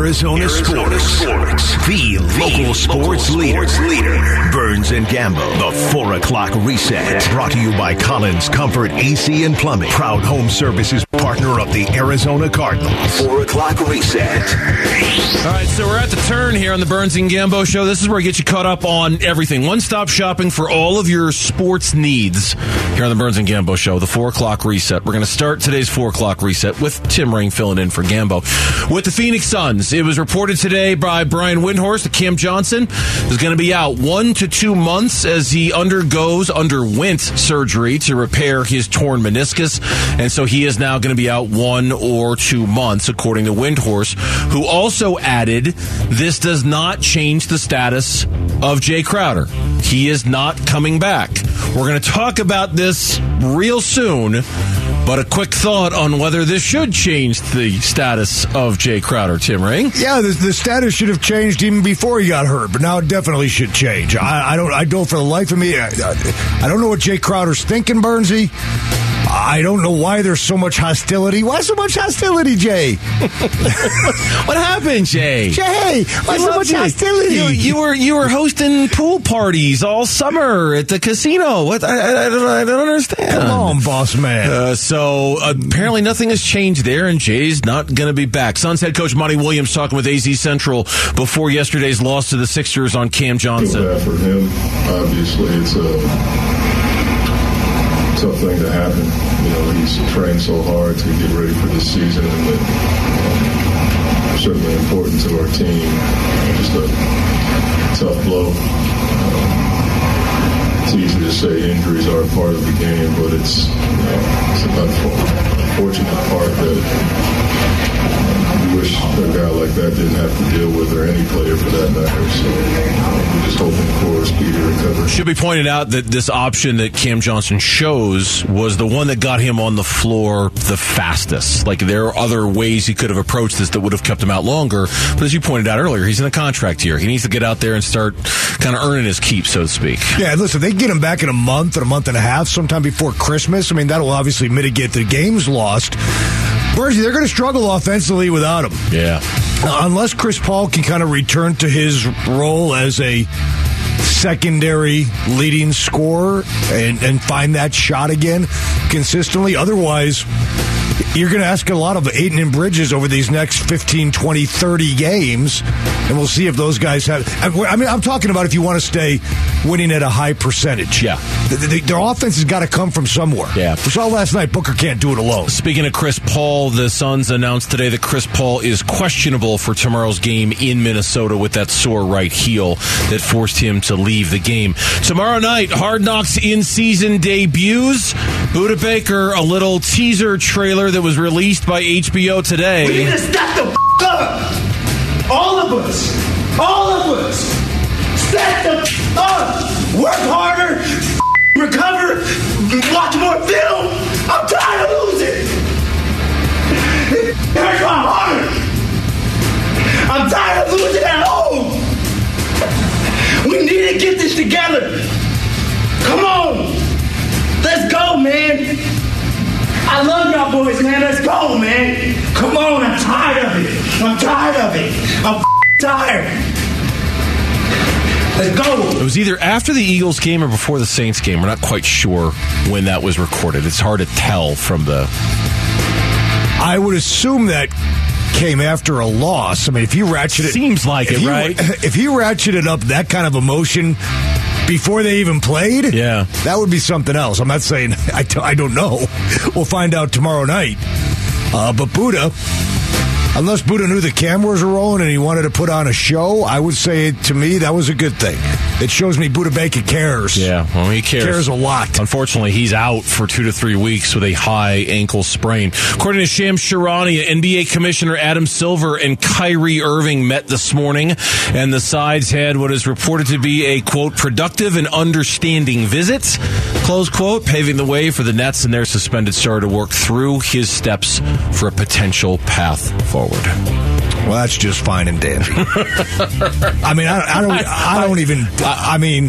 Arizona, Arizona sports. sports. The, local sports, leader. leader. Burns and Gambo. The 4 o'clock reset. Brought to you by Collins Comfort AC and Plumbing. Proud home services partner of the Arizona Cardinals. 4 o'clock reset. All right, so we're at the turn here on the Burns and Gambo show. This is where I get you caught up on everything. One stop shopping for all of your sports needs here on the Burns and Gambo show, the 4 o'clock reset. We're going to start today's 4 o'clock reset with Tim Ring filling in for Gambo. With the Phoenix Suns, it was reported today by Brian Windhorst that Cam Johnson is going to be out one to two months as he undergoes, underwent surgery to repair his torn meniscus. And so he is now going to be out one or two months, according to Windhorst, who also added this does not change the status of Jae Crowder. He is not coming back. We're going to talk about this real soon. But a quick thought on whether this should change the status of Jae Crowder, Tim Ring. Yeah, the, the, status should have changed even before he got hurt, but now it definitely should change. I, I don't, I don't for the life of me, I, I don't know what Jae Crowder's thinking, Burnsy. I don't know why there's so much hostility. Why so much hostility, Jae? what happened, Jae? Jae, why so much you. hostility? You, you, were you were hosting pool parties all summer at the casino. What? I, I, I, don't, I don't, understand. Come on, boss man. Uh, so apparently nothing has changed there, and Jae's not going to be back. Suns head coach Monty Williams talking with AZ Central before yesterday's loss to the Sixers on Cam Johnson. for him, obviously, it's a tough thing to happen. You know, he's trained so hard to get ready for this season, and um, certainly important to our team. Just a tough blow. Um, it's easy to say injuries are part of the game, but it's, you know, it's an unfortunate part that wish a guy like that didn't have to deal with, or any player for that matter. So we're just hoping for a speedy recovery. Should be pointed out that this option that Cam Johnson shows was the one that got him on the floor the fastest. Like there are other ways he could have approached this that would have kept him out longer. But as you pointed out earlier, he's in a contract here. He needs to get out there and start kind of earning his keep, so to speak. Yeah, listen, they get him back in a month or a month and a half, sometime before Christmas. I mean, that'll obviously mitigate the games lost. Bergie, they're going to struggle offensively without him. Yeah. Uh, unless Chris Paul can kind of return to his role as a secondary leading scorer and, and find that shot again consistently. Otherwise, you're going to ask a lot of Ayton and Bridges over these next 15, 20, 30 games, and we'll see if those guys have. I mean, I'm talking about if you want to stay winning at a high percentage. Yeah. The, the, their offense has got to come from somewhere. Yeah. We saw last night Booker can't do it alone. Speaking of Chris Paul, the Suns announced today that Chris Paul is questionable for tomorrow's game in Minnesota with that sore right heel that forced him to leave the game. Tomorrow night, Hard Knocks in season debuts. Budda Baker, a little teaser trailer that was released by HBO today. We need to step the f- up. All of us. All of us. Step the f- up. Work harder. F- recover. Watch more film. I'm tired of losing. It hurts my heart. I'm tired of losing at home. We need to get this together. Come on. Let's go, man. I love y'all boys, man. Let's go, man. Come on, I'm tired of it. I'm tired of it. I'm tired. Let's go. It was either after the Eagles game or before the Saints game. We're not quite sure when that was recorded. It's hard to tell from the. I would assume that came after a loss. I mean, if you ratchet it, seems like it, right? If he ratcheted up that kind of emotion before they even played, yeah, that would be something else. I'm not saying I, t- I don't know. We'll find out tomorrow night. Uh, but Budda unless Budda knew the cameras were rolling and he wanted to put on a show, I would say to me that was a good thing. It shows me Budda Baker cares. Yeah, well, he cares. Cares a lot. Unfortunately, he's out for two to three weeks with a high ankle sprain. According to Shams Charania, NBA Commissioner Adam Silver and Kyrie Irving met this morning, and the sides had what is reported to be a quote productive and understanding visit, close quote, paving the way for the Nets and their suspended star to work through his steps for a potential path forward forward. Well, that's just fine and dandy. I mean, I, I don't, I don't even. I, mean,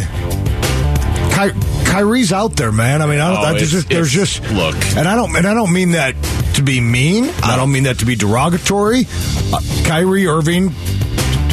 Ky- Kyrie's out there, man. I mean, I don't, oh, I just, there's just look, and I don't, and I don't mean that to be mean. I don't mean that to be derogatory. Uh, Kyrie Irving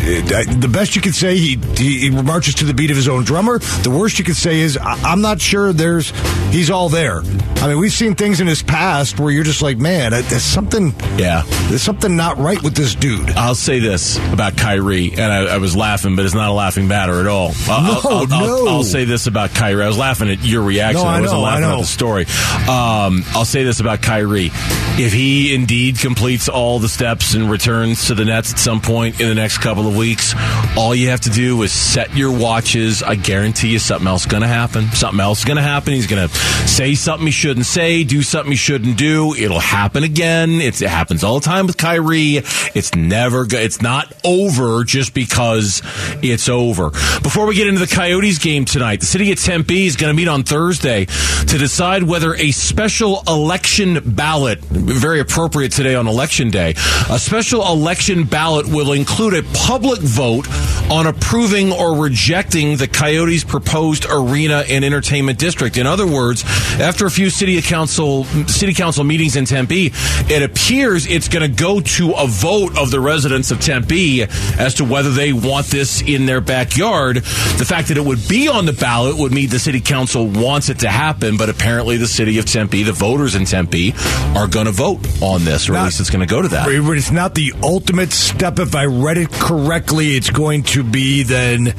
uh, the best you could say he, he marches to the beat of his own drummer. The worst you could say is I, am not sure there's he's all there. I mean, we've seen things in his past where you're just like, man, there's something. Yeah, there's something not right with this dude. I'll say this about Kyrie, and I, I was laughing, but it's not a laughing matter at all. I'll, no, I'll, no. I'll, I'll, say this about Kyrie. I was laughing at your reaction. No, I, I wasn't know, laughing I know. at the story. Um, I'll say this about Kyrie: if he indeed completes all the steps and returns to the Nets at some point in the next couple of weeks all you have to do is set your watches. I guarantee you something else is going to happen. Something else is going to happen. He's going to say something he shouldn't say, do something you shouldn't do. It'll happen again. It's, it happens all the time with Kyrie. It's never, go- it's not over just because it's over. Before we get into the Coyotes game tonight, the city of Tempe is going to meet on Thursday to decide whether a special election ballot, very appropriate today on election day, a special election ballot will include a public vote on approving or rejecting the Coyotes' proposed arena and entertainment district. In other words, after a few city council city council meetings in Tempe, it appears it's going to go to a vote of the residents of Tempe as to whether they want this in their backyard. The fact that it would be on the ballot would mean the city council wants it to happen, but apparently the city of Tempe, the voters in Tempe, are going to vote on this, or Not- at least it's going to go to that. It's not the ultimate step. If I read it correctly, it's going to be then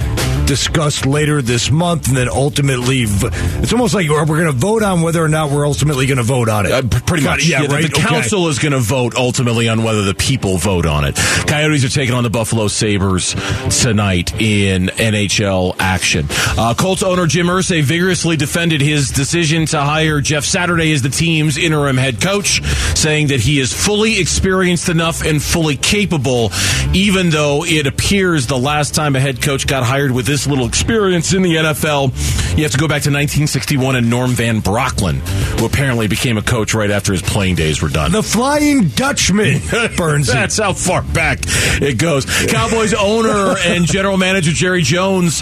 discussed later this month, and then ultimately, v- it's almost like we're going to vote on whether or not we're ultimately going to vote on it. Uh, pretty much. Yeah, the- right. The, Okay. council is going to vote ultimately on whether the people vote on it. Coyotes are taking on the Buffalo Sabres tonight in NHL action. Uh, Colts owner Jim Irsay vigorously defended his decision to hire Jeff Saturday as the team's interim head coach, saying that he is fully experienced enough and fully capable, even though it appears the last time a head coach got hired with this little experience in the NFL, you have to go back to 1961 and Norm Van Brocklin, who apparently became a coach right after his playing days were done. The Flying Dutchman burns. That's how far back it goes. Cowboys owner and general manager Jerry Jones,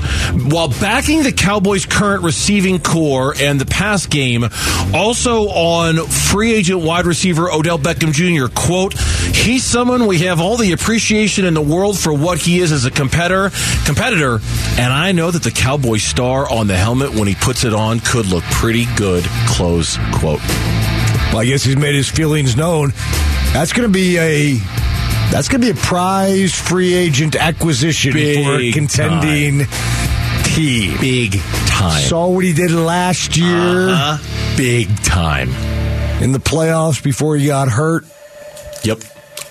while backing the Cowboys' current receiving corps and the pass game, also on free agent wide receiver Odell Beckham Jr. Quote, he's someone we have all the appreciation in the world for what he is as a competitor, competitor, and I know that the Cowboy star on the helmet when he puts it on could look pretty good. Close quote. Well, I guess he's made his feelings known. That's going to be a that's going to be a prize free agent acquisition Big for a contending team. Big time. Saw what he did last year Uh-huh. Big time. in the playoffs before he got hurt, Yep.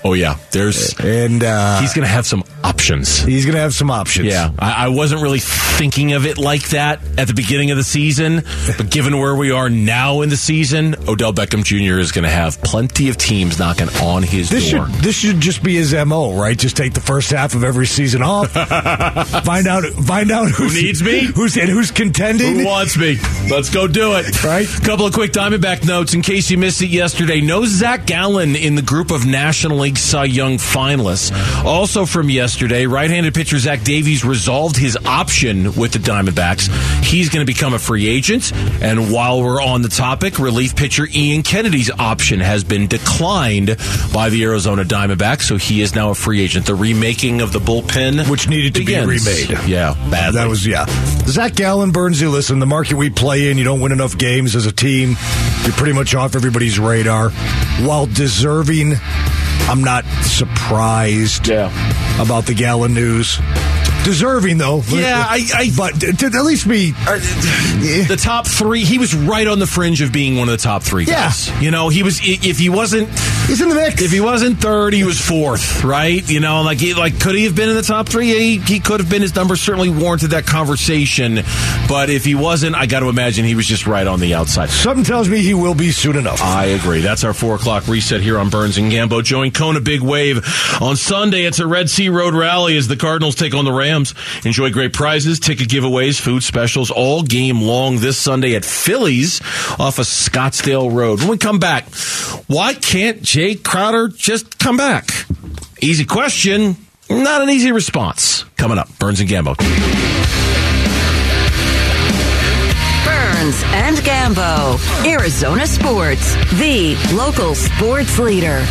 Oh yeah. There's and uh, he's going to have some options. he's going to have some options. Yeah, I, I wasn't really thinking of it like that at the beginning of the season, but given where we are now in the season, Odell Beckham Jr. is going to have plenty of teams knocking on his This should door. this should just be his mo, right? Just take the first half of every season off. find out find out who's, needs me? who's and who's contending. Who wants me? Let's go do it. Right. A Couple of quick Diamondback notes in case you missed it yesterday. No Zach Gallen in the group of National League Cy Young finalists. Also from yesterday, right-handed pitcher Zach Davies resolved his option with the Diamondbacks. He's going to become a free agent. And while we're on the topic, relief pitcher Ian Kennedy's option has been declined by the Arizona Diamondbacks, so he is now a free agent. The remaking of the bullpen, Which needed to be remade. Yeah, badly. That was yeah. Zach Gallen, burns Burnsy. Listen, the market we play in, you don't win enough games as a team. You're pretty much off everybody's radar. While deserving, I'm not surprised Yeah. About the Gallen news. Deserving though. Yeah, I- I- but to, to at least be. Uh, the top three. He was right on the fringe of being one of the top three guys. You know, he was. If he wasn't, He's in the mix. if he wasn't third, he was fourth. Right? You know, like he, like could he have been in the top three? He, he could have been. His numbers certainly warranted that conversation. But if he wasn't, I got to imagine he was just right on the outside. Something tells me he will be soon enough. I agree. That's our four o'clock reset here on Burns and Gambo. Join Kona Big Wave on Sunday. It's a Red Sea Road rally as the Cardinals take on the Rams. Enjoy great prizes, ticket giveaways, food specials all game long this Sunday at Phillies off of Scottsdale Road. When we come back, why can't Jae Crowder just come back? Easy question, not an easy response. Coming up, Burns and Gambo. Burns and Gambo. Arizona Sports, the local sports leader.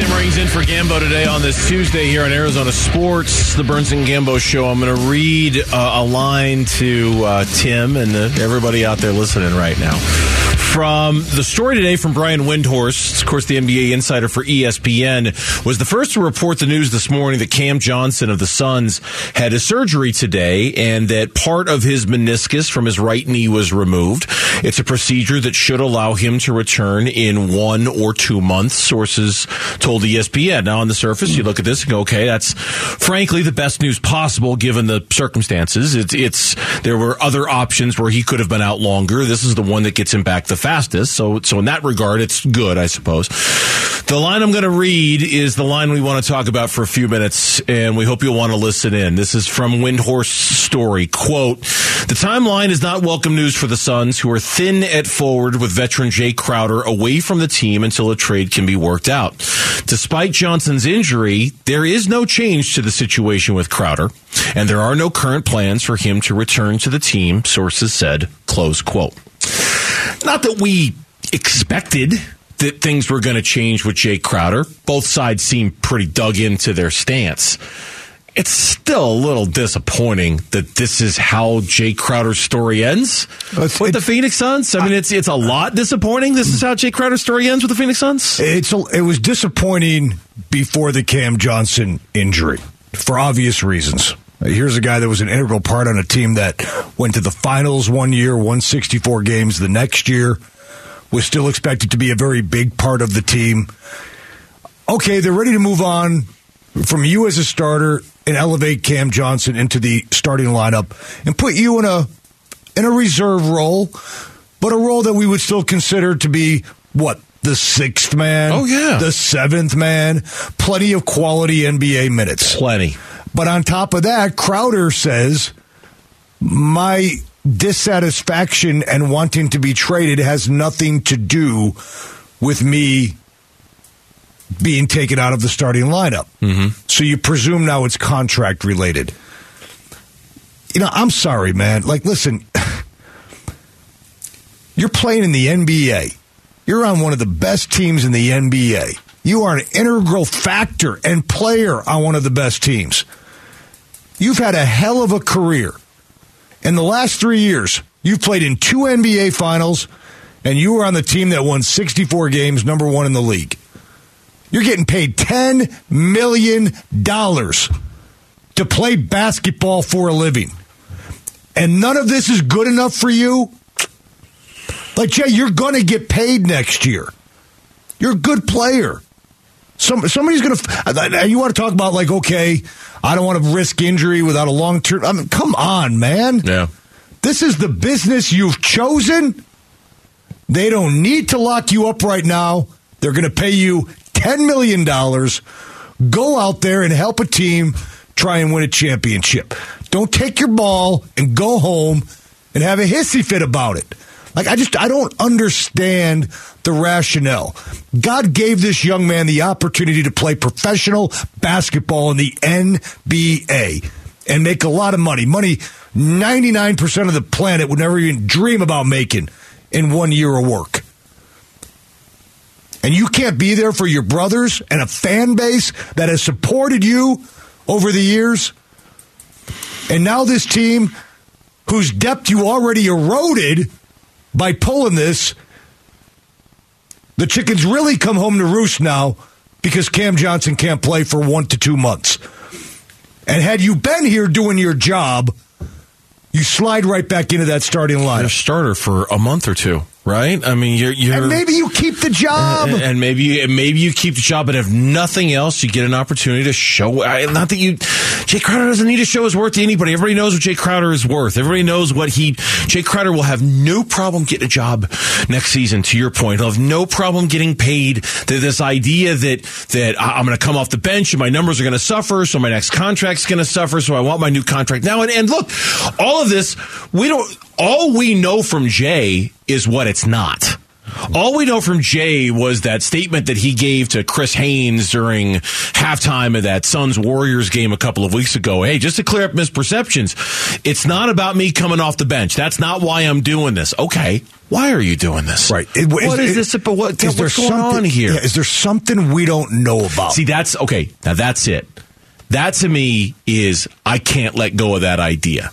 Tim rings in for Gambo today on this Tuesday here on Arizona Sports, the Burns and Gambo show. I'm going to read uh, a line to uh, Tim and the, everybody out there listening right now. From the story today from Brian Windhorst, of course, the NBA insider for ESPN, was the first to report the news this morning that Cam Johnson of the Suns had a surgery today and that part of his meniscus from his right knee was removed. It's a procedure that should allow him to return in one or two months, sources told ESPN. Now, on the surface, you look at this and go, okay, that's frankly the best news possible given the circumstances. It's, it's, there were other options where he could have been out longer. This is the one that gets him back the fastest. So, so in that regard, it's good, I suppose. The line I'm going to read is the line we want to talk about for a few minutes, and we hope you'll want to listen in. This is from Windhorst story. Quote, the timeline is not welcome news for the Suns, who are thin at forward with veteran Jae Crowder away from the team until a trade can be worked out. Despite Johnson's injury, there is no change to the situation with Crowder, and there are no current plans for him to return to the team, sources said. Close quote. Not that we expected that things were going to change with Jae Crowder. Both sides seem pretty dug into their stance. It's still a little disappointing that this is how Jae Crowder's story ends It's- with it- the Phoenix Suns. I mean, it's it's a lot disappointing. This is how Jae Crowder's story ends with the Phoenix Suns. It's a, it was disappointing before the Cam Johnson injury for obvious reasons. Here's a guy that was an integral part on a team that went to the finals one year, won 64 games the next year, was still expected to be a very big part of the team. Okay, they're ready to move on from you as a starter and elevate Cam Johnson into the starting lineup and put you in a in a reserve role, but a role that we would still consider to be what the sixth man. Oh, yeah. the seventh man. Plenty of quality NBA minutes. Plenty. But on top of that, Crowder says my dissatisfaction and wanting to be traded has nothing to do with me being taken out of the starting lineup. Mm-hmm. So you presume now it's contract related. You know, I'm sorry, man. Like, listen, you're playing in the NBA. You're on one of the best teams in the NBA. You are an integral factor and player on one of the best teams. You've had a hell of a career. In the last three years, you've played in two NBA finals, and you were on the team that won 64 games, number one in the league. You're getting paid $10 million to play basketball for a living. And none of this is good enough for you? Like, Jae, you're going to get paid next year. You're a good player. Some, somebody's going to. You want to talk about, like, okay, I don't want to risk injury without a long term. I mean, come on, man. Yeah. This is the business you've chosen. They don't need to lock you up right now. They're going to pay you $10 million. Go out there and help a team try and win a championship. Don't take your ball and go home and have a hissy fit about it. Like, I just, I don't understand the rationale. God gave this young man the opportunity to play professional basketball in the NBA and make a lot of money. Money 99% of the planet would never even dream about making in one year of work. And you can't be there for your brothers and a fan base that has supported you over the years. And now this team, whose depth you already eroded by pulling this, the chickens really come home to roost now because Cam Johnson can't play for one to two months. And had you been here doing your job, you slide right back into that starting a starter for a month or two, right? I mean, you're you're And maybe you keep the job. and, and maybe you, maybe you keep the job, but if nothing else, you get an opportunity to show. I- Not that you, Jae Crowder doesn't need to show his worth to anybody. Everybody knows what Jae Crowder is worth. Everybody knows what he. Jae Crowder will have no problem getting a job next season. To your point, he'll have no problem getting paid. Th- This idea that that I'm going to come off the bench and my numbers are going to suffer, so my next contract's going to suffer. So I want my new contract now. And, and look, all of this, we don't. All we know from Jae is what it's not All we know from Jae was that statement that he gave to Chris Haynes during halftime of that Suns Warriors game a couple of weeks ago. Hey, just to clear up misperceptions, it's not about me coming off the bench. That's not why I'm doing this. Okay. Why are you doing this? Right. It, what is, is this about? What, is what's going on here? Yeah, is there something we don't know about? See, that's okay. Now that's it. That to me is I can't let go of that idea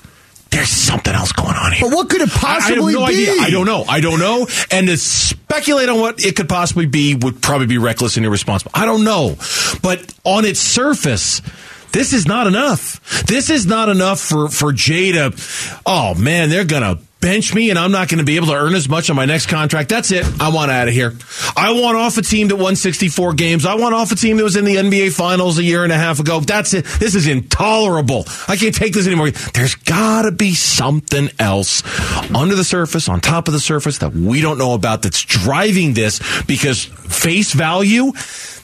there's something else going on here. But what could it possibly I, I have no be? Idea. I don't know. I don't know. And to speculate on what it could possibly be would probably be reckless and irresponsible. I don't know. But on its surface, this is not enough. This is not enough for, for Jae to, oh man, they're going to bench me and I'm not going to be able to earn as much on my next contract. That's it. I want out of here. I want off a team that won 64 games. I want off a team that was in the NBA finals a year and a half ago. That's it. This is intolerable. I can't take this anymore. There's got to be something else under the surface, on top of the surface that we don't know about that's driving this because face value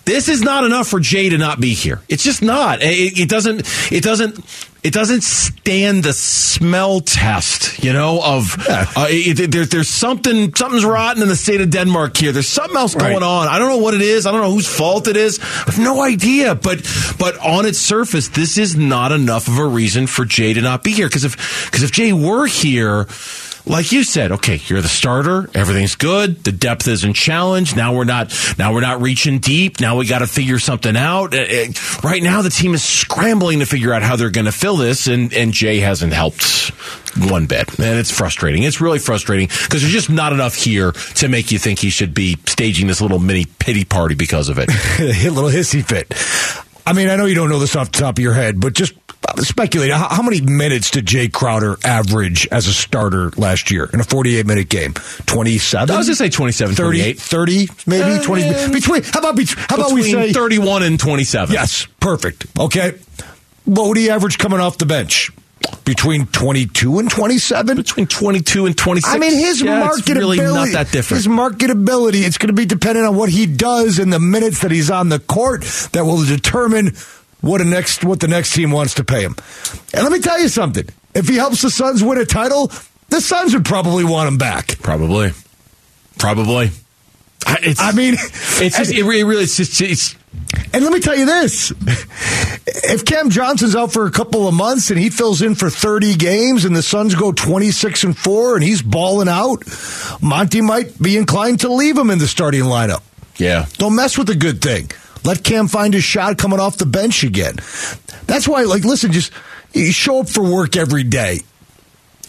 this is not enough for Jae to not be here. It's just not. It, it doesn't. It doesn't. It doesn't stand the smell test, you know. Of uh, it, there, there's something. Something's rotten in the state of Denmark here. There's something else going on. I don't know what it is. I don't know whose fault it is. I have no idea. But but on its surface, this is not enough of a reason for Jae to not be here. Because if because if Jae were here like you said, okay, you're the starter. Everything's good. The depth isn't challenged. Now we're not, now we're not reaching deep. Now we got to figure something out. Uh, uh, right now the team is scrambling to figure out how they're going to fill this and, and Jae hasn't helped one bit. And it's frustrating. It's really frustrating because there's just not enough here to make you think he should be staging this little mini pity party because of it. A little hissy fit. I mean, I know you don't know this off the top of your head, but just speculate. How, how, many minutes did Jae Crowder average as a starter last year in a 48 minute game? 27? I was going to say 27, 30, 30 maybe? Uh, 20. Between, how about, how about we say 31 and 27? Yes, perfect. Okay. What would he average coming off the bench? Between 22 and 27? Between 22 and 26. I mean, his yeah, marketability. really not that different. His marketability, it's going to be dependent on what he does in the minutes that he's on the court that will determine what a next what the next team wants to pay him. And let me tell you something: if he helps the Suns win a title, the Suns would probably want him back. Probably, probably. It's, I mean, it's just, it really it's just it's. And let me tell you this: if Cam Johnson's out for a couple of months and he fills in for thirty games, and the Suns go twenty six and four, and he's balling out, Monty might be inclined to leave him in the starting lineup. Yeah, don't mess with the good thing. Let Cam find his shot coming off the bench again. That's why, like, listen, just you show up for work every day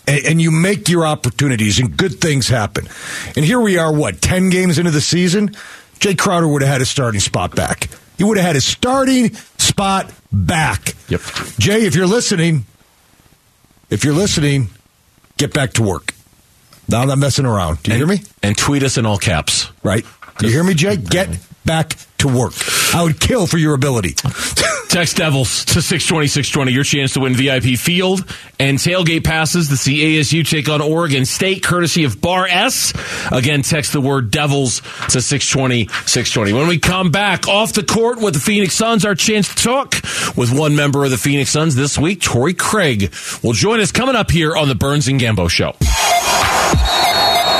and, and, you make your opportunities and good things happen. And here we are, what, 10 games into the season? Jae Crowder would have had his starting spot back. He would have had his starting spot back. Yep. Jae, if you're listening, if you're listening, get back to work. Now I'm not messing around. Do you and, hear me? And tweet us in all caps. Right. Do you hear me, Jae? Get back to work. I would kill for your ability. Text Devils to 620, 620. Your chance to win VIP field and tailgate passes to see ASU take on Oregon State, courtesy of Bar S. Again, text the word Devils to 620, 620. When we come back off the court with the Phoenix Suns, our chance to talk with one member of the Phoenix Suns this week, Torrey Craig, will join us coming up here on the Burns and Gambo Show.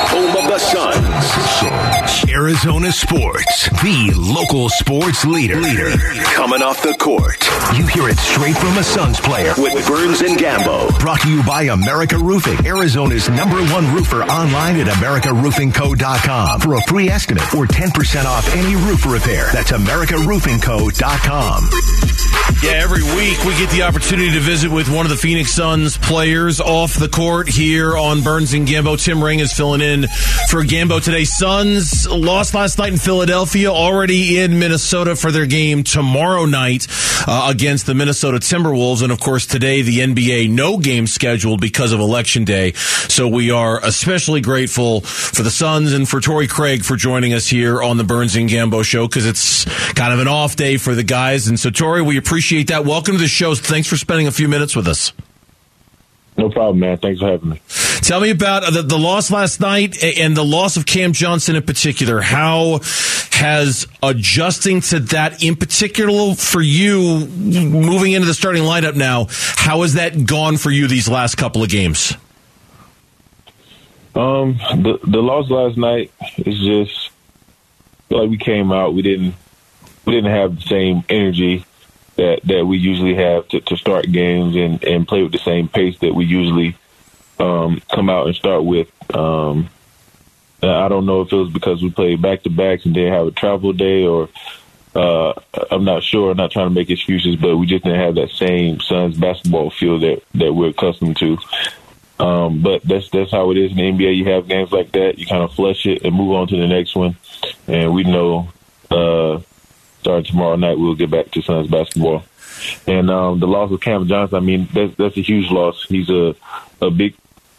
Home of the Suns. Arizona Sports, the local sports leader. leader. Coming off the court. You hear it straight from a Suns player with Burns and Gambo. Brought to you by America Roofing, Arizona's number one roofer online at AmericaRoofingCo.com for a free estimate or 10% off any roof repair. That's AmericaRoofingCo.com. Yeah, every week we get the opportunity to visit with one of the Phoenix Suns players off the court here on Burns and Gambo. Tim Ring is filling in for Gambo today. Suns lost last night in Philadelphia, already in Minnesota for their game tomorrow night uh, against the Minnesota Timberwolves. And of course, today the NBA no game scheduled because of Election Day. So we are especially grateful for the Suns and for Torrey Craig for joining us here on the Burns and Gambo show because it's kind of an off day for the guys. And so, Torrey, we appreciate that. Welcome to the show. Thanks for spending a few minutes with us. No problem, man. Thanks for having me. Tell me about the, the loss last night and the loss of Cam Johnson in particular. How has adjusting to that in particular for you moving into the starting lineup now, how has that gone for you these last couple of games? Um, the the loss last night is just like we came out. We didn't we didn't have the same energy that that we usually have to, to start games and and play with the same pace that we usually um, come out and start with. Um, I don't know if it was because we played back to backs and didn't have a travel day, or uh, I'm not sure. I'm not trying to make excuses, but we just didn't have that same Suns basketball feel that that we're accustomed to. Um, but that's that's how it is in the NBA. You have games like that. You kind of flush it and move on to the next one. And we know uh, starting tomorrow night we'll get back to Suns basketball. And um, the loss of Cam Johnson, I mean, that's that's a huge loss. He's a a big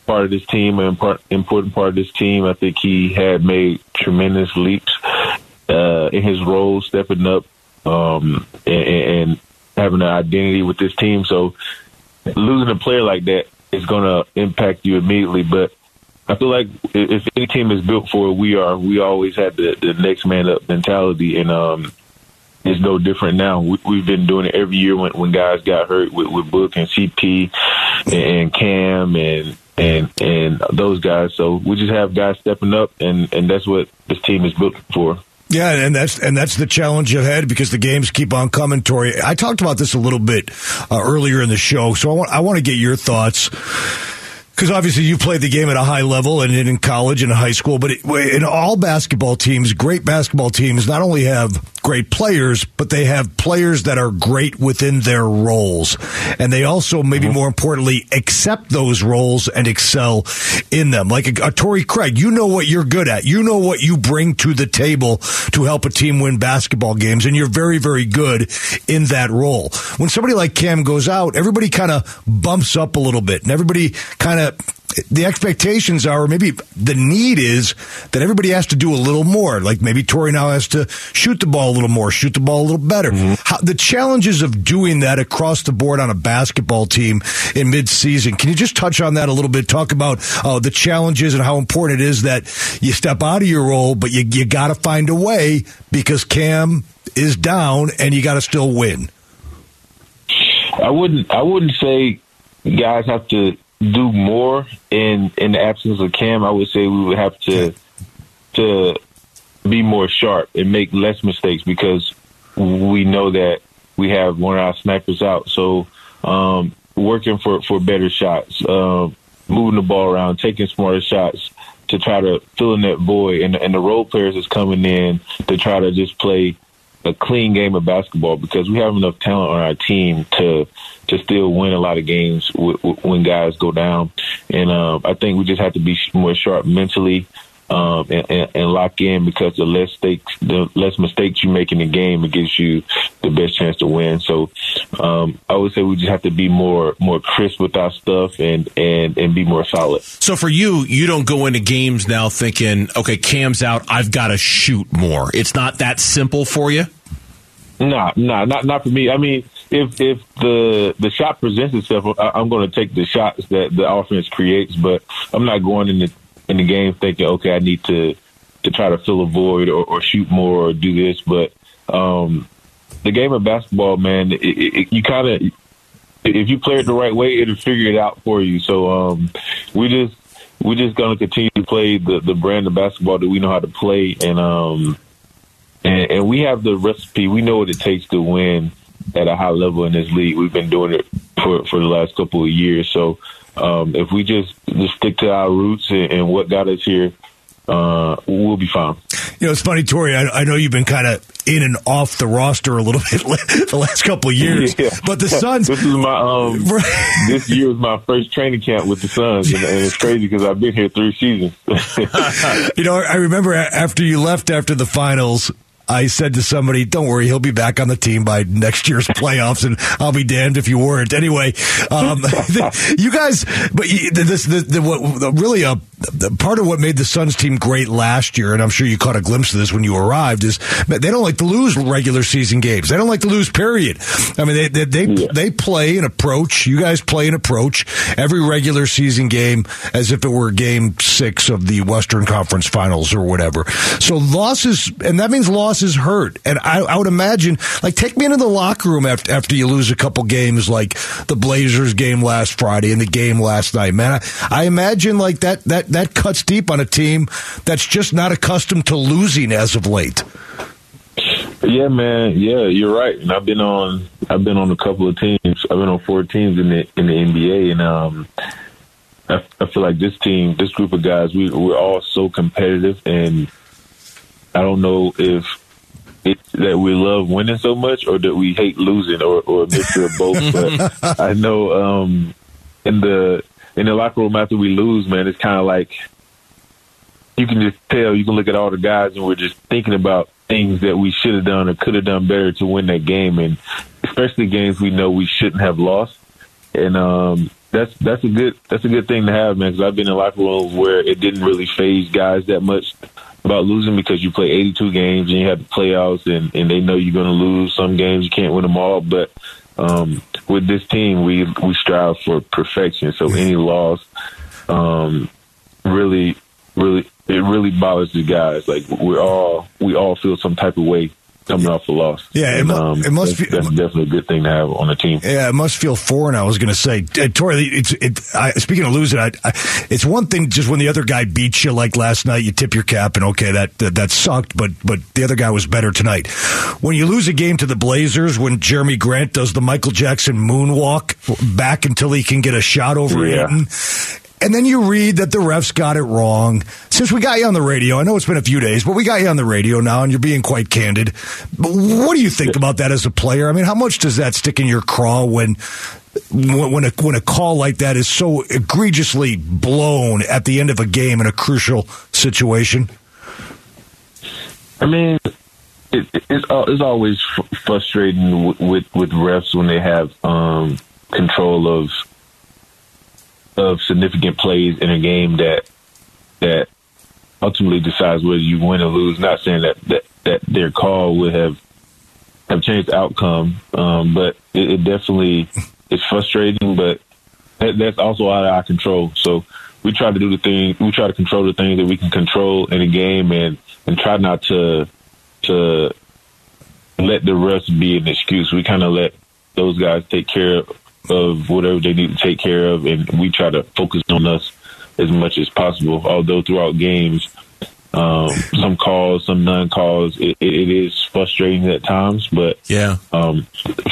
part of this team, an important part of this team. I think he had made tremendous leaps uh, in his role, stepping up um, and, and having an identity with this team. So losing a player like that is going to impact you immediately. But I feel like if any team is built for it, we are. We always had the, the next man up mentality, and um, it's no different now. We, have been doing it every year when, when guys got hurt with, with Book and CP and, and Cam and and and those guys. So we just have guys stepping up, and and that's what this team is built for. Yeah, and that's and that's the challenge ahead because the games keep on coming. Torrey, I talked about this a little bit uh, earlier in the show, so I want I want to get your thoughts because obviously you played the game at a high level and in college and high school, but in all basketball teams, great basketball teams not only have great players, but they have players that are great within their roles. And they also, maybe mm-hmm. more importantly, accept those roles and excel in them. Like a, a Torrey Craig, you know what you're good at. You know what you bring to the table to help a team win basketball games, and you're very, very good in that role. When somebody like Cam goes out, everybody kind of bumps up a little bit, and everybody kind of the expectations are, or maybe the need is that everybody has to do a little more. Like maybe Torrey now has to shoot the ball a little more, shoot the ball a little better. Mm-hmm. How, the challenges of doing that across the board on a basketball team in midseason. Can you just touch on that a little bit? Talk about uh, the challenges and how important it is that you step out of your role, but you, you got to find a way because Cam is down and you got to still win. I wouldn't. I wouldn't say guys have to do more in in the absence of Cam, I would say we would have to to be more sharp and make less mistakes because we know that we have one of our snipers out. So um, working for for better shots, uh, moving the ball around, taking smarter shots to try to fill in that void, and, and the role players is coming in to try to just play a clean game of basketball because we have enough talent on our team to to still win a lot of games w- w- when guys go down. And um, I think we just have to be more sharp mentally um, and, and, and, lock in because the less stakes, the less mistakes you make in the game, it gives you the best chance to win. So um, I would say we just have to be more more crisp with our stuff and and and be more solid. So for you, you don't go into games now thinking, okay, Cam's out, I've got to shoot more. It's not that simple for you. Nah, nah, not not for me. I mean, if if the the shot presents itself, I, am going to take the shots that the offense creates, but I'm not going in the in the game thinking, okay, I need to to try to fill a void or, or shoot more or do this. But um, the game of basketball, man, it, it, you kind of if you play it the right way, it'll figure it out for you. So um, we just we're just going to continue to play the the brand of basketball that we know how to play, and um, and, and we have the recipe. We know what it takes to win at a high level in this league. We've been doing it for for the last couple of years. So um, if we just just stick to our roots and, and what got us here, uh, we'll be fine. You know, it's funny, Torrey. I, I know you've been kind of in and off the roster a little bit the last couple of years, yeah. but the Suns. this is my um, this year was my first training camp with the Suns, and, and it's crazy because I've been here three seasons. you know, I remember after you left after the finals, I said to somebody, "Don't worry, he'll be back on the team by next year's playoffs," and I'll be damned if you weren't. Anyway, um, you guys, but this, the, what, really a part of what made the Suns team great last year, and I'm sure you caught a glimpse of this when you arrived, is they don't like to lose regular season games. They don't like to lose. Period. I mean, they they they, yeah. they play an approach. You guys play an approach every regular season game as if it were game six of the Western Conference Finals or whatever. So losses, and that means losses hurt. And I, I would imagine, like, take me into the locker room after after you lose a couple games, like the Blazers game last Friday and the game last night. Man, I, I imagine like that that that that cuts deep on a team that's just not accustomed to losing as of late. Yeah, man. Yeah, you're right. And I've been on I've been on a couple of teams. I've been on four teams in the in the NBA, and um, I, I feel like this team, this group of guys, we we're all so competitive, and I don't know if it, that we love winning so much or that we hate losing or, or a mixture of both. but I know um, in the in the locker room after we lose, man, it's kind of like you can just tell. You can look at all the guys, and we're just thinking about things that we should have done or could have done better to win that game, and especially games we know we shouldn't have lost. And um, that's that's a good that's a good thing to have, man. Because I've been in locker rooms where it didn't really faze guys that much about losing because you play 82 games and you have the playoffs, and and they know you're going to lose some games. You can't win them all, but um, with this team, we we strive for perfection. So any loss, um, really, really, it really bothers the guys. Like we're all we all feel some type of way coming off a loss. Yeah, it, And, um, it must that's, be. that's definitely a good thing to have on the team. Yeah, it must feel foreign. I was going to say, uh, Torrey. It's it. I, speaking of losing, I, I, it's one thing just when the other guy beats you, like last night, you tip your cap and okay, that, that that sucked, but but the other guy was better tonight. When you lose a game to the Blazers, when Jerami Grant does the Michael Jackson moonwalk back until he can get a shot over Yeah. And then you read that the refs got it wrong. Since we got you on the radio, I know it's been a few days, but we got you on the radio now, and you're being quite candid. But what do you think about that as a player? I mean, how much does that stick in your craw when when a when a call like that is so egregiously blown at the end of a game in a crucial situation? I mean, it, it's it's always frustrating with, with with refs when they have um, control of of significant plays in a game that that ultimately decides whether you win or lose. Not saying that that, that their call would have have changed the outcome, um, but it, it definitely is frustrating. But that, that's also out of our control. So we try to do the thing. We try to control the things that we can control in a game, and and try not to to let the rest be an excuse. We kind of let those guys take care of whatever they need to take care of, and we try to focus on us as much as possible. Although throughout games, um, some calls, some non calls, it, it, it is frustrating at times, but Yeah. um,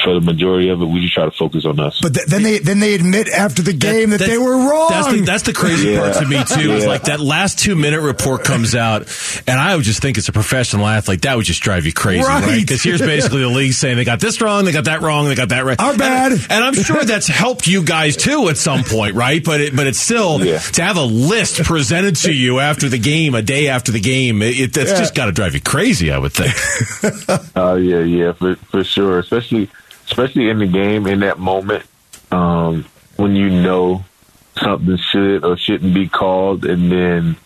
for the majority of it, we just try to focus on us. But th- then they then they admit after the game that, they were wrong. That's the, that's the crazy Yeah. part to me too. Is like that last two minute report comes out, and I would just think as a professional athlete that would just drive you crazy, Right. right? Because here's basically the league saying they got this wrong, they got that wrong, they got that right. Our bad. And, and I'm sure that's helped you guys too at some point, right? But it, but it's still Yeah. to have a list presented to you after the game, a day after the game. It, it, that's Yeah. just got to drive you crazy. I would think. Oh yeah, yeah, for for sure. Especially especially in the game in that moment, um, when you know something should or shouldn't be called, and then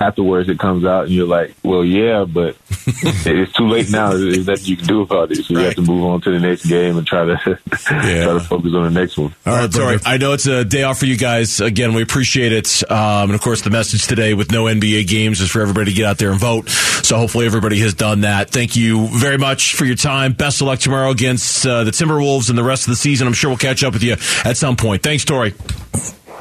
afterwards it comes out, and you're like, "Well, yeah, but it's too late now. There's nothing you can do about it. So you have to move on to the next game and try to try to focus on the next one." All Well, right, all right. brother. I know it's a day off for you guys. Again, we appreciate it. Um, and of course, the message today with no NBA games is for everybody to get out there and vote. So hopefully everybody has done that. Thank you very much for your time. Best of luck tomorrow against uh, the Timberwolves and the rest of the season. I'm sure we'll catch up with you at some point. Thanks, Torrey.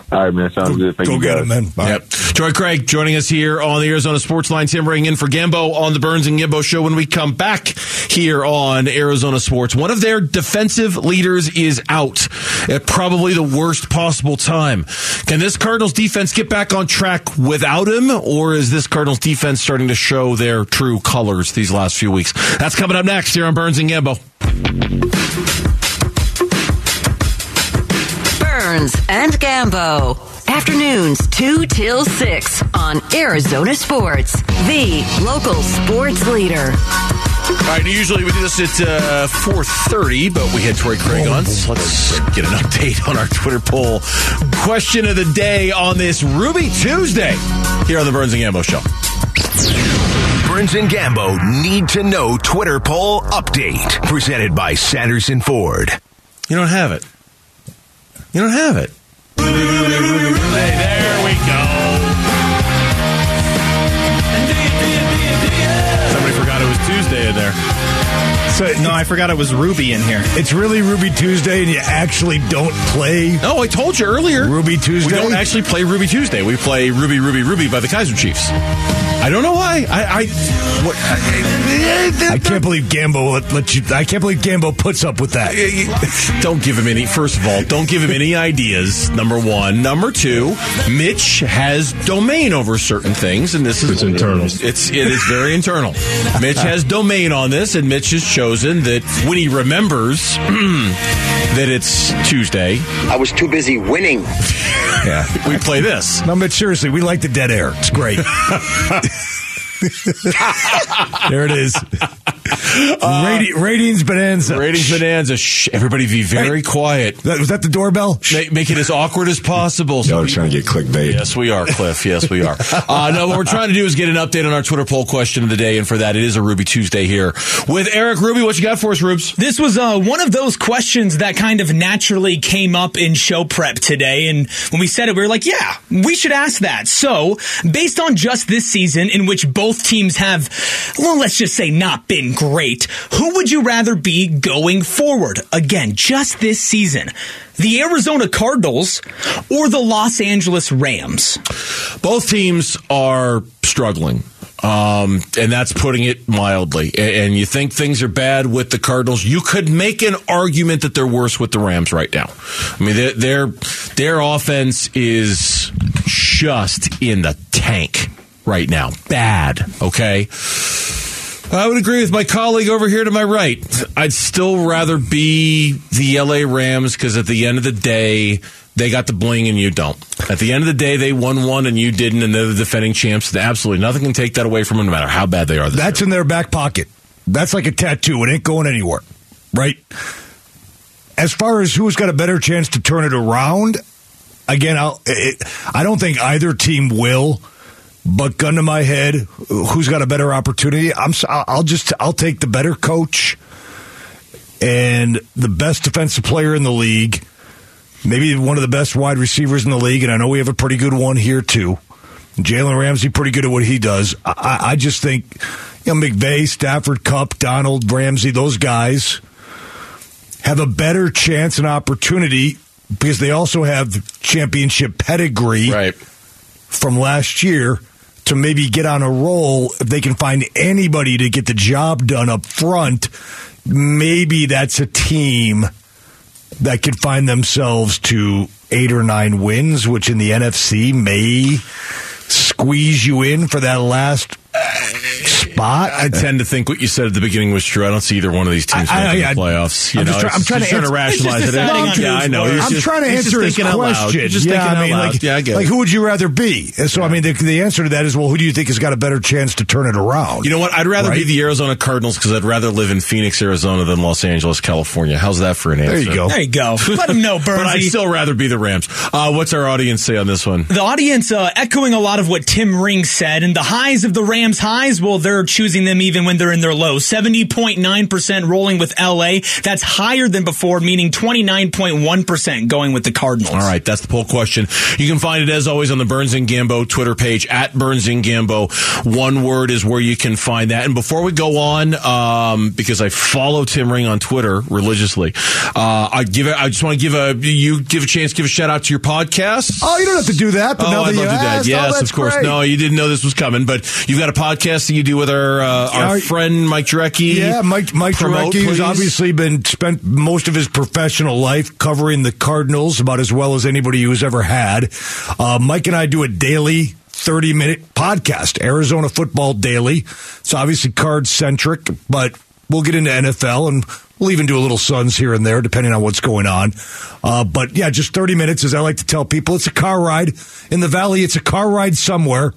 All right, man. Sounds good. Thank Go you, get guys. him, man. Bye. Yep. Troy Craig joining us here on the Arizona Sports Line. Tim ring in for Gambo on the Burns and Gambo show when we come back here on Arizona Sports. One of their defensive leaders is out at probably the worst possible time. Can this Cardinals defense get back on track without him, or is this Cardinals defense starting to show their true colors these last few weeks? That's coming up next here on Burns and Gambo. Burns and Gambo. Afternoons 2 till 6 on Arizona Sports, the local sports leader. All right, usually we do this at uh, 4.30, but we had Troy Craig on. So let's get an update on our Twitter poll. Question of the day on this Ruby Tuesday here on the Burns and Gambo Show. Burns and Gambo need to know Twitter poll update. Presented by Sanderson Ford. You don't have it. You don't have it. So No, I forgot it was Ruby in here. it's really Ruby Tuesday, and you actually don't play No, I told you earlier. Ruby Tuesday. We don't actually play Ruby Tuesday. We play Ruby, Ruby, Ruby by the Kaiser Chiefs. I don't know why. I, I, what, I, I can't believe Gambo let, let you. I can't believe Gambo puts up with that. Don't give him any. First of all, don't give him any ideas. Number one. Number two. Mitch has domain over certain things, and this is It's internal. It's it is very internal. Mitch has domain on this, and Mitch has chosen that when he remembers that it's Tuesday, I was too busy winning. Yeah. we play this. No, but seriously, we like the dead air. It's great. there it is. Rati- ratings bonanza. Ratings bonanza. Shh, everybody be very quiet. That, was that the doorbell? Make, make it as awkward as possible. Y'all are trying to get clickbait. Yes, we are, Cliff. Yes, we are. Uh, no, what we're trying to do is get an update on our Twitter poll question of the day, and for that, it is a Ruby Tuesday here with Eric Ruby. What you got for us, Rubes? This was uh, one of those questions that kind of naturally came up in show prep today. And when we said it, we were like, yeah, we should ask that. So, based on just this season in which both teams have, well, let's just say not been great, who would you rather be going forward? Again, just this season. The Arizona Cardinals or the Los Angeles Rams? Both teams are struggling. Um, and that's putting it mildly. And you think things are bad with the Cardinals. You could make an argument that they're worse with the Rams right now. I mean, their their, their offense is just in the tank right now. Bad. Okay. I would agree with my colleague over here to my right. I'd still rather be the LA Rams because at the end of the day, they got the bling and you don't. At the end of the day, they won one and you didn't, and they're the defending champs. Absolutely nothing can take that away from them, no matter how bad they are. That's year. in their back pocket. That's like a tattoo. It ain't going anywhere, right? As far as who's got a better chance to turn it around, again, I'll, it, I don't think either team will. But gun to my head, who's got a better opportunity? I'm. I'll just. I'll take the better coach and the best defensive player in the league. Maybe one of the best wide receivers in the league, and I know we have a pretty good one here too. Jalen Ramsey pretty good at what he does. I, I- I just think you know McVay, Stafford, Kupp, Donald, Ramsey, those guys have a better chance and opportunity because they also have championship pedigree right. from last year to maybe get on a roll if they can find anybody to get the job done up front. Maybe that's a team that could find themselves to eight or nine wins, which in the NFC may squeeze you in for that last spot. I tend to think what you said at the beginning was true. I don't see either one of these teams I- I- making I- the playoffs. You I'm know, just try- I'm trying to trying to rationalize It's it. just deciding on yeah, I know. I'm just- trying to answer his thinking out loud. question. Just yeah, thinking I out mean, loud. like, yeah, I get like it. who would you rather be? And so, I mean, the, the answer to that is, well, who do you think has got a better chance to turn it around? You know what? I'd rather be the Arizona Cardinals because I'd rather live in Phoenix, Arizona than Los Angeles, California. How's that for an answer? There you go. There you go. Let him know, Bernie. But I'd still rather be the Rams. Uh, what's our audience say on this one? The audience uh, echoing a lot of what Tim Ring said, and the highs of the Rams' highs, well, they're choosing them even when they're in their low. 70.9% rolling with LA. That's higher than before, meaning 29.1% going with the Cardinals. All right, that's the poll question. You can find it as always on the Burns and Gambo Twitter page at Burns and Gambo. One word is where you can find that. And before we go on, um, because I follow Tim Ring on Twitter religiously, uh, I give it, I just want to give a you give a chance, give a shout out to your podcast. Oh, you don't have to do that. But oh, now I'd love to do that. asked, oh, Yes, of course. great. No, you didn't know this was coming, but you've got a podcast that you do with our uh, our Yeah, friend Mike Drecke. Yeah, Mike Mike Jurecki, who's obviously been spent most of his professional life covering the Cardinals about as well as anybody who's ever had. Uh, Mike and I do a daily. 30 minute podcast, Arizona Football Daily. It's obviously card centric, but we'll get into NFL and we'll even do a little Suns here and there, depending on what's going on. Uh, but yeah, just 30 minutes, as I like to tell people, it's a car ride in the valley. It's a car ride somewhere.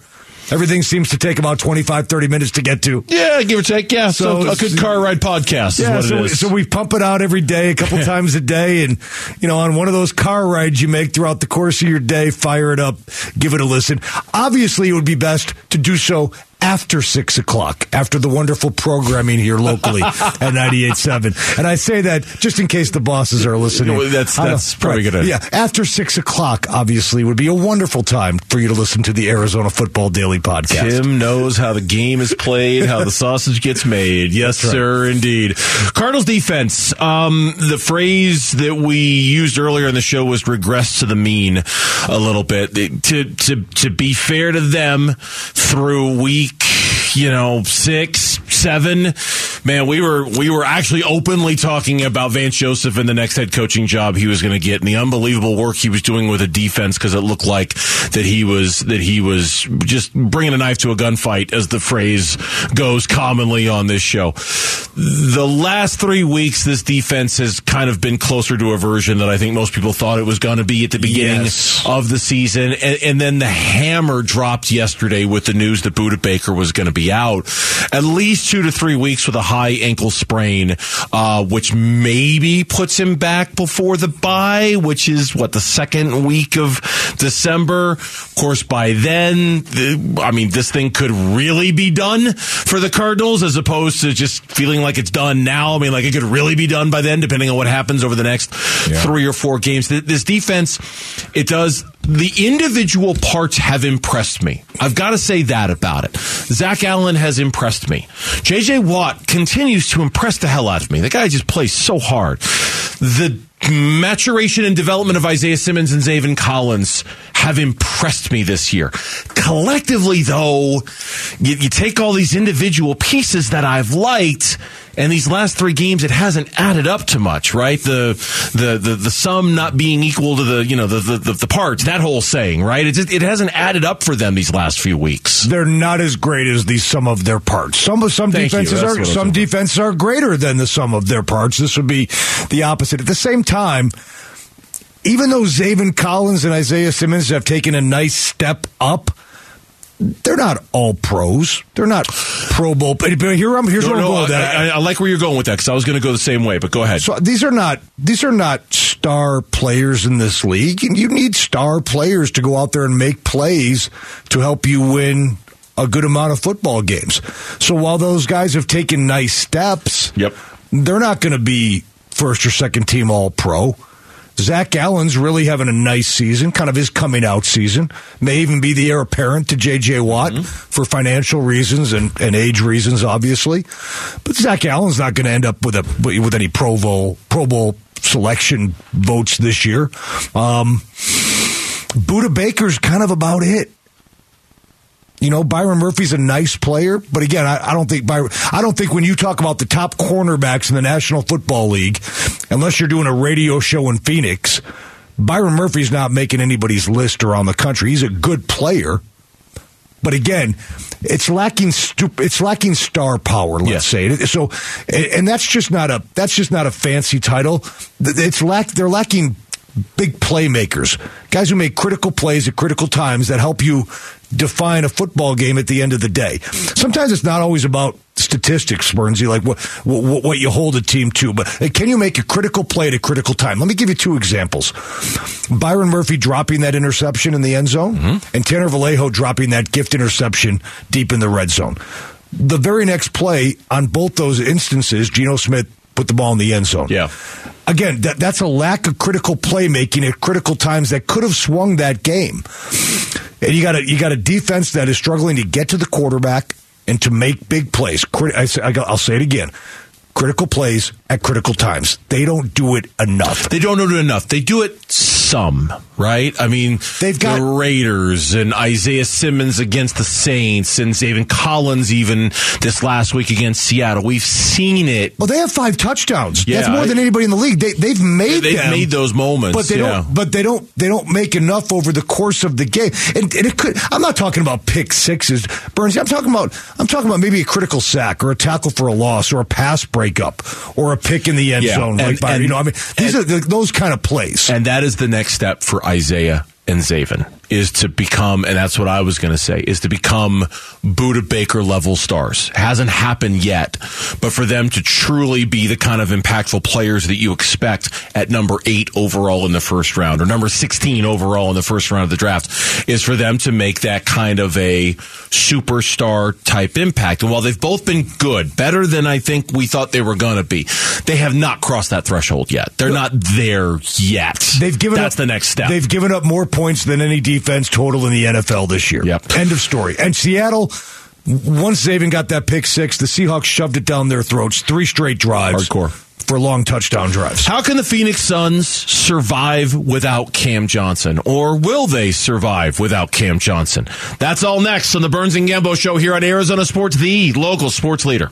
Everything seems to take about 25, 30 minutes to get to. Yeah, give or take. Yeah, so, So a good car ride podcast is Yeah, what so, it is. so we pump it out every day, a couple times a day, and you know, on one of those car rides you make throughout the course of your day, fire it up, give it a listen. Obviously, it would be best to do so after six o'clock, after the wonderful programming here locally at 98.7. And I say that just in case the bosses are listening. That's- that's probably right. good. Yeah, after six o'clock, obviously, would be a wonderful time for you to listen to the Arizona Football Daily podcast. Tim knows how the game is played, how the sausage gets made. Yes, right. sir, indeed. Cardinals defense. Um, the phrase that we used earlier in the show was regress to the mean a little bit. To to to be fair to them, through week you know six seven. Man we were we were actually openly talking about vance joseph and the next head coaching job he was going to get and the unbelievable work he was doing with a defense because it looked like that he was that he was just bringing a knife to a gunfight as the phrase goes commonly on this show the last three weeks this defense has kind of been closer to a version that i think most people thought it was going to be at the beginning Yes. of the season. And, and then the hammer dropped yesterday with the news that Budda Baker was going to be out at least two to three weeks with a high ankle sprain, uh, which maybe puts him back before the bye, which is what the second week of December. Of course, by then, the, I mean, this thing could really be done for the Cardinals as opposed to just feeling like it's done now. I mean, like it could really be done by then, depending on what happens over the next three or four games. This defense, it does. The individual parts have impressed me. I've got to say that about it. Zach Allen has impressed me. JJ Watt continues to impress the hell out of me. The guy just plays so hard. The maturation and development of Isaiah Simmons and Zaven Collins have impressed me this year. Collectively, though, you, you take all these individual pieces that I've liked, and these last three games, it hasn't added up to much, right? The the the, the sum not being equal to the you know the the, the, the parts. That whole saying, right? It just, it hasn't added up for them these last few weeks. They're not as great as the sum of their parts. Some some Thank defenses are what I was some defenses are greater than the sum of their parts. This would be the opposite. At the same time, even though Zaven Collins and Isaiah Simmons have taken a nice step up, they're not all pros. They're not Pro Bowl. But here I'm here's No, what I'm going with that. I, I, I like where you're going with that because I was going to go the same way. But go ahead. So these are not these are not star players in this league. You need star players to go out there and make plays to help you win a good amount of football games. So while those guys have taken nice steps, Yep. they're not going to be first or second team all pro. Zach Allen's really having a nice season, kind of his coming out season. May even be the heir apparent to J.J. Watt for financial reasons and, and age reasons, obviously. But Zach Allen's not going to end up with a with any Pro Bowl Pro Bowl selection votes this year. Um, Budda Baker's kind of about it. You know, Byron Murphy's a nice player, but again, I, I don't think Byron. I don't think when you talk about the top cornerbacks in the National Football League, unless you're doing a radio show in Phoenix, Byron Murphy's not making anybody's list around the country. He's a good player, but again, it's lacking. Stu- it's lacking star power. Let's Yes. say so, and and that's just not a. That's just not a fancy title. It's lack. They're lacking big playmakers, guys who make critical plays at critical times that help you define a football game at the end of the day. Sometimes it's not always about statistics, Burnsy, like what, what what you hold a team to, but uh, can you make a critical play at a critical time? Let me give you two examples: Byron Murphy dropping that interception in the end zone, mm-hmm. and Tanner Vallejo dropping that gift interception deep in the red zone. The very next play on both those instances, Geno Smith put the ball in the end zone. Yeah. Again, that, that's a lack of critical playmaking at critical times that could have swung that game. And you got a you got a defense that is struggling to get to the quarterback and to make big plays. Crit- I, say- I go- I'll say it again: critical plays at critical times. They don't do it enough. They don't do it enough. They do it some, right? I mean, They've got- the Raiders and Isaiah Simmons against the Saints and Zaven Collins even this last week against Seattle. We've seen it. Well, they have five touchdowns. Yeah, That's more I- than anybody in the league. They, they've made They've them, made those moments, but they yeah. don't. But they don't. They don't make enough over the course of the game. And, and it could. I'm not talking about pick sixes, Burns. I'm talking about. I'm talking about maybe a critical sack or a tackle for a loss or a pass breakup or a pick in the end Yeah, zone. and- like by, and- you know, I mean, these are the, those kind of plays. And that is the next step for Isaiah and Zaven. Is to become, and that's what I was going to say, is to become Budda Baker level stars. Hasn't happened yet, but for them to truly be the kind of impactful players that you expect at number eight overall in the first round or number 16 overall in the first round of the draft is for them to make that kind of a superstar type impact. And while they've both been good, better than I think we thought they were going to be, they have not crossed that threshold yet. They're not there yet. They've given That's up, the next step. They've given up more points than any defense total in the NFL this year. Yep. End of story. And Seattle, once they even got that pick six, the Seahawks shoved it down their throats. Three straight drives. Hardcore. For long touchdown drives. How can the Phoenix Suns survive without Cam Johnson? Or will they survive without Cam Johnson? That's all next on the Burns and Gambo show here on Arizona Sports, the local sports leader.